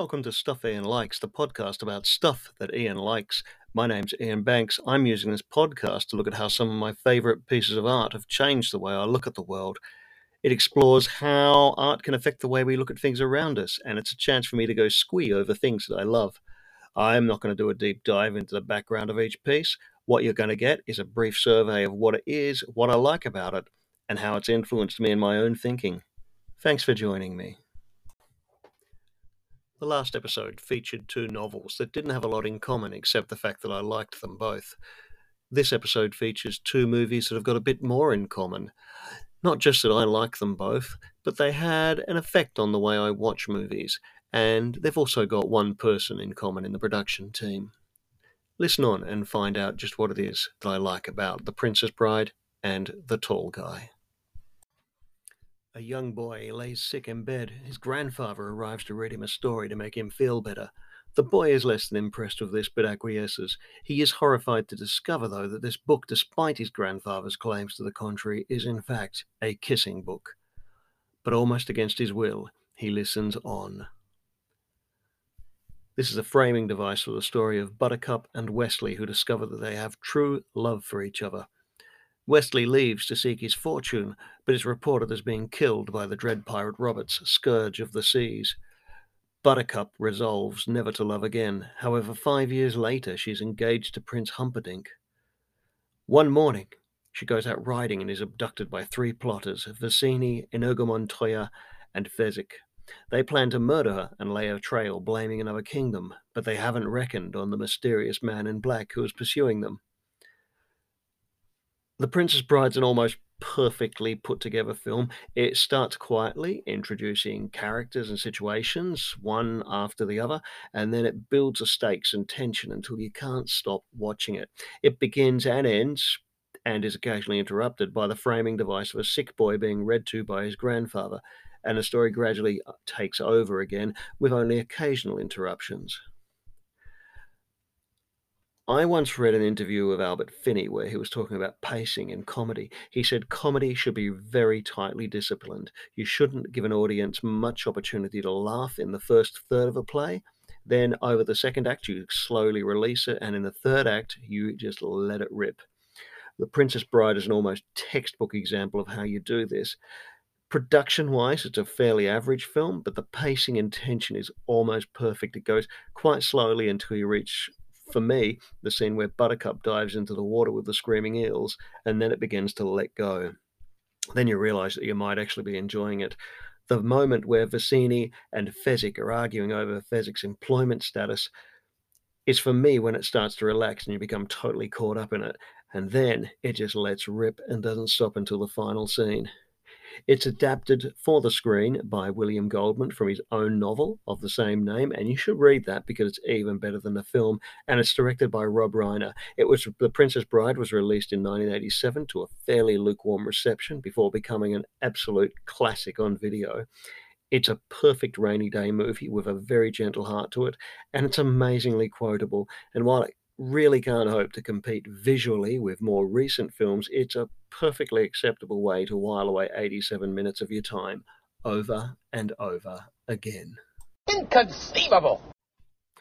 Welcome to Stuff Ian Likes, the podcast about stuff that Ian likes. My name's Ian Banks. I'm using this podcast to look at how some of my favourite pieces of art have changed the way I look at the world. It explores how art can affect the way we look at things around us, and it's a chance for me to go squee over things that I love. I'm not going to do a deep dive into the background of each piece. What you're going to get is a brief survey of what it is, what I like about it, and how it's influenced me in my own thinking. Thanks for joining me. The last episode featured two novels that didn't have a lot in common except the fact that I liked them both. This episode features two movies that have got a bit more in common. Not just that I like them both, but they had an effect on the way I watch movies, and they've also got one person in common in the production team. Listen on and find out just what it is that I like about The Princess Bride and The Tall Guy. A young boy lays sick in bed. His grandfather arrives to read him a story to make him feel better. The boy is less than impressed with this, but acquiesces. He is horrified to discover, though, that this book, despite his grandfather's claims to the contrary, is in fact a kissing book. But almost against his will, he listens on. This is a framing device for the story of Buttercup and Westley, who discover that they have true love for each other. Westley leaves to seek his fortune, but is reported as being killed by the dread pirate Roberts, scourge of the seas. Buttercup resolves never to love again. However, five years later, she is engaged to Prince Humperdinck. One morning, she goes out riding and is abducted by three plotters Vizzini, Inigo Montoya, and Fezzik. They plan to murder her and lay a trail blaming another kingdom, but they haven't reckoned on the mysterious man in black who is pursuing them. The Princess Bride's an almost perfectly put together film. It starts quietly, introducing characters and situations, one after the other, and then it builds the stakes and tension until you can't stop watching it. It begins and ends, and is occasionally interrupted by the framing device of a sick boy being read to by his grandfather, and the story gradually uh, takes over again with only occasional interruptions. I once read an interview with Albert Finney where he was talking about pacing in comedy. He said comedy should be very tightly disciplined. You shouldn't give an audience much opportunity to laugh in the first third of a play. Then, over the second act, you slowly release it, and in the third act, you just let it rip. The Princess Bride is an almost textbook example of how you do this. Production wise, it's a fairly average film, but the pacing and tension is almost perfect. It goes quite slowly until you reach for me, the scene where Buttercup dives into the water with the screaming eels, and then it begins to let go. Then you realize that you might actually be enjoying it. The moment where Vizzini and Fezzik are arguing over Fezzik's employment status is for me when it starts to relax and you become totally caught up in it. And then it just lets rip and doesn't stop until the final scene. It's adapted for the screen by William Goldman from his own novel of the same name, and you should read that because it's even better than the film. And it's directed by Rob Reiner. It was The Princess Bride was released in 1987 to a fairly lukewarm reception before becoming an absolute classic on video. It's a perfect rainy day movie with a very gentle heart to it, and it's amazingly quotable. And while it really can't hope to compete visually with more recent films, it's a perfectly acceptable way to while away 87 minutes of your time over and over again. Inconceivable!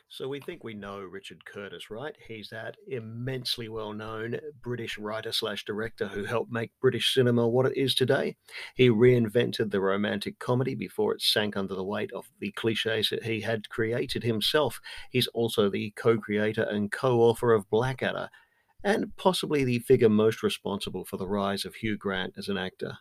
So we think we know Richard Curtis, right? He's that immensely well-known British writer slash director who helped make British cinema what it is today. He reinvented the romantic comedy before it sank under the weight of the cliches that he had created himself. He's also the co-creator and co-author of Blackadder, and possibly the figure most responsible for the rise of Hugh Grant as an actor.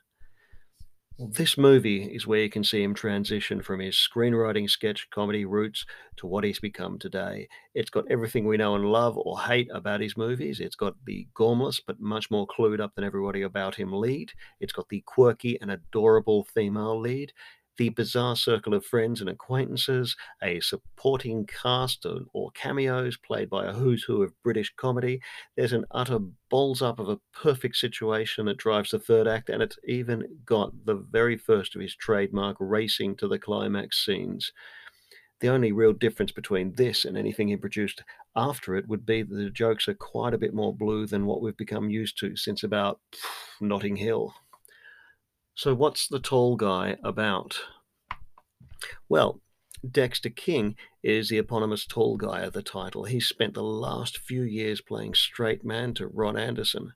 This movie is where you can see him transition from his screenwriting sketch comedy roots to what he's become today. It's got everything we know and love or hate about his movies. It's got the gormless but much more clued up than everybody about him lead. It's got the quirky and adorable female lead the bizarre circle of friends and acquaintances, a supporting cast or cameos played by a who's who of British comedy. There's an utter balls up of a perfect situation that drives the third act, and it's even got the very first of his trademark racing to the climax scenes. The only real difference between this and anything he produced after it would be that the jokes are quite a bit more blue than what we've become used to since about Notting Hill. So, what's the tall guy about? Well, Dexter King is the eponymous tall guy of the title. He spent the last few years playing straight man to Ron Anderson.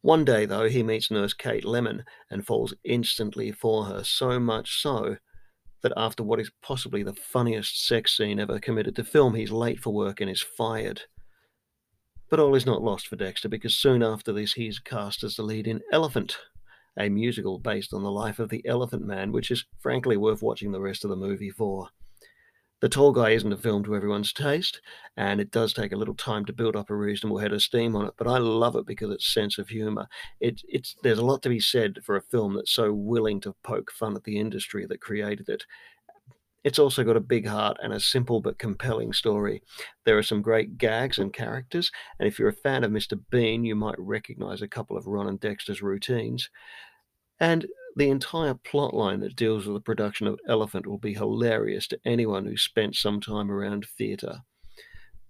One day, though, he meets nurse Kate Lemon and falls instantly for her, so much so that after what is possibly the funniest sex scene ever committed to film, he's late for work and is fired. But all is not lost for Dexter because soon after this he's cast as the lead in Elephant, a musical based on the life of the Elephant Man, which is frankly worth watching the rest of the movie for. The Tall Guy isn't a film to everyone's taste, and it does take a little time to build up a reasonable head of steam on it, but I love it because its sense of humor. It, it's there's a lot to be said for a film that's so willing to poke fun at the industry that created it. It's also got a big heart and a simple but compelling story. There are some great gags and characters, and if you're a fan of Mr. Bean, you might recognize a couple of Ron and Dexter's routines. And the entire plotline that deals with the production of Elephant will be hilarious to anyone who's spent some time around theatre.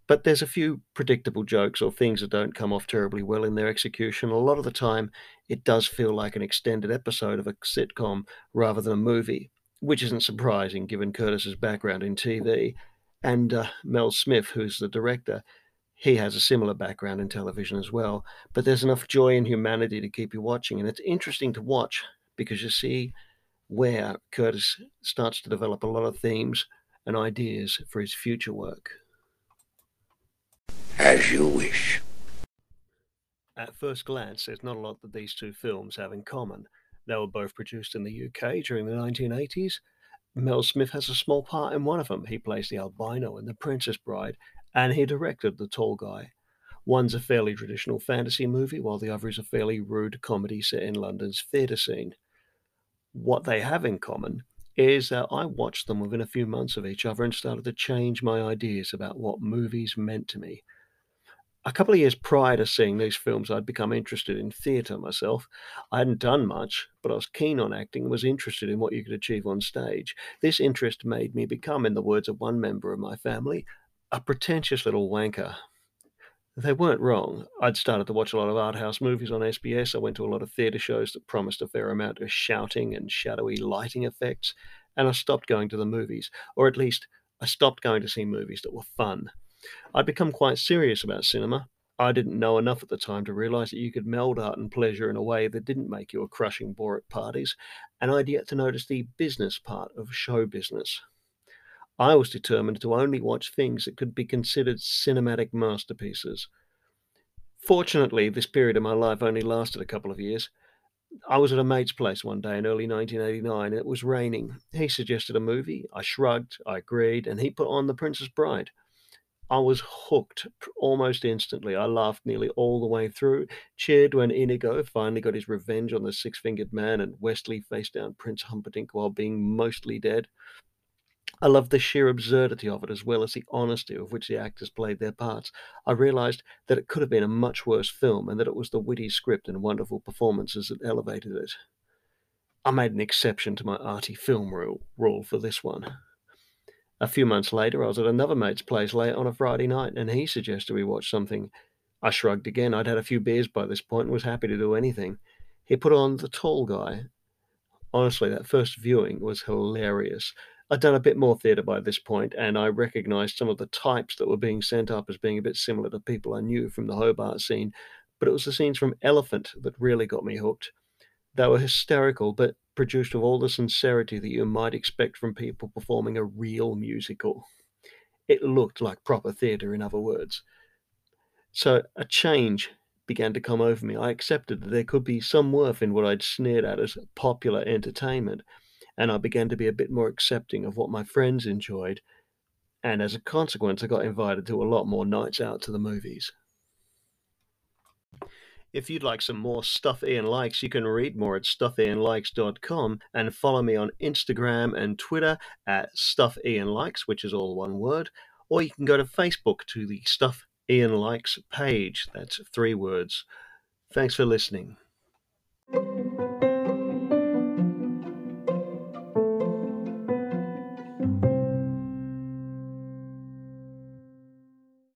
But there's a few predictable jokes or things that don't come off terribly well in their execution. A lot of the time, it does feel like an extended episode of a sitcom rather than a movie which isn't surprising given Curtis's background in TV. And uh, Mel Smith, who's the director, he has a similar background in television as well. But there's enough joy and humanity to keep you watching. And it's interesting to watch because you see where Curtis starts to develop a lot of themes and ideas for his future work. As you wish. At first glance, there's not a lot that these two films have in common. They were both produced in the UK during the 1980s. Mel Smith has a small part in one of them. He plays the albino in The Princess Bride, and he directed The Tall Guy. One's a fairly traditional fantasy movie, while the other is a fairly rude comedy set in London's theatre scene. What they have in common is that I watched them within a few months of each other and started to change my ideas about what movies meant to me a couple of years prior to seeing these films, I'd become interested in theatre myself. I hadn't done much, but I was keen on acting and was interested in what you could achieve on stage. This interest made me become, in the words of one member of my family, a pretentious little wanker. They weren't wrong. I'd started to watch a lot of art house movies on SBS. I went to a lot of theatre shows that promised a fair amount of shouting and shadowy lighting effects, and I stopped going to the movies, or at least I stopped going to see movies that were fun. I'd become quite serious about cinema. I didn't know enough at the time to realize that you could meld art and pleasure in a way that didn't make you a crushing bore at parties, and I'd yet to notice the business part of show business. I was determined to only watch things that could be considered cinematic masterpieces. Fortunately, this period of my life only lasted a couple of years. I was at a mate's place one day in early 1989 and it was raining. He suggested a movie. I shrugged, I agreed, and he put on The Princess Bride. I was hooked almost instantly. I laughed nearly all the way through, cheered when Inigo finally got his revenge on the six fingered man and Westley faced down Prince Humperdinck while being mostly dead. I loved the sheer absurdity of it as well as the honesty with which the actors played their parts. I realised that it could have been a much worse film and that it was the witty script and wonderful performances that elevated it. I made an exception to my arty film rule, rule for this one. A few months later, I was at another mate's place late on a Friday night, and he suggested we watch something. I shrugged again. I'd had a few beers by this point and was happy to do anything. He put on The Tall Guy. Honestly, that first viewing was hilarious. I'd done a bit more theatre by this point, and I recognised some of the types that were being sent up as being a bit similar to people I knew from the Hobart scene, but it was the scenes from Elephant that really got me hooked. They were hysterical, but produced with all the sincerity that you might expect from people performing a real musical. It looked like proper theatre, in other words. So a change began to come over me. I accepted that there could be some worth in what I'd sneered at as popular entertainment, and I began to be a bit more accepting of what my friends enjoyed. And as a consequence, I got invited to a lot more nights out to the movies. If you'd like some more Stuff Ian Likes, you can read more at stuffianlikes.com and follow me on Instagram and Twitter at Stuff Ian Likes, which is all one word, or you can go to Facebook to the Stuff Ian Likes page. That's three words. Thanks for listening.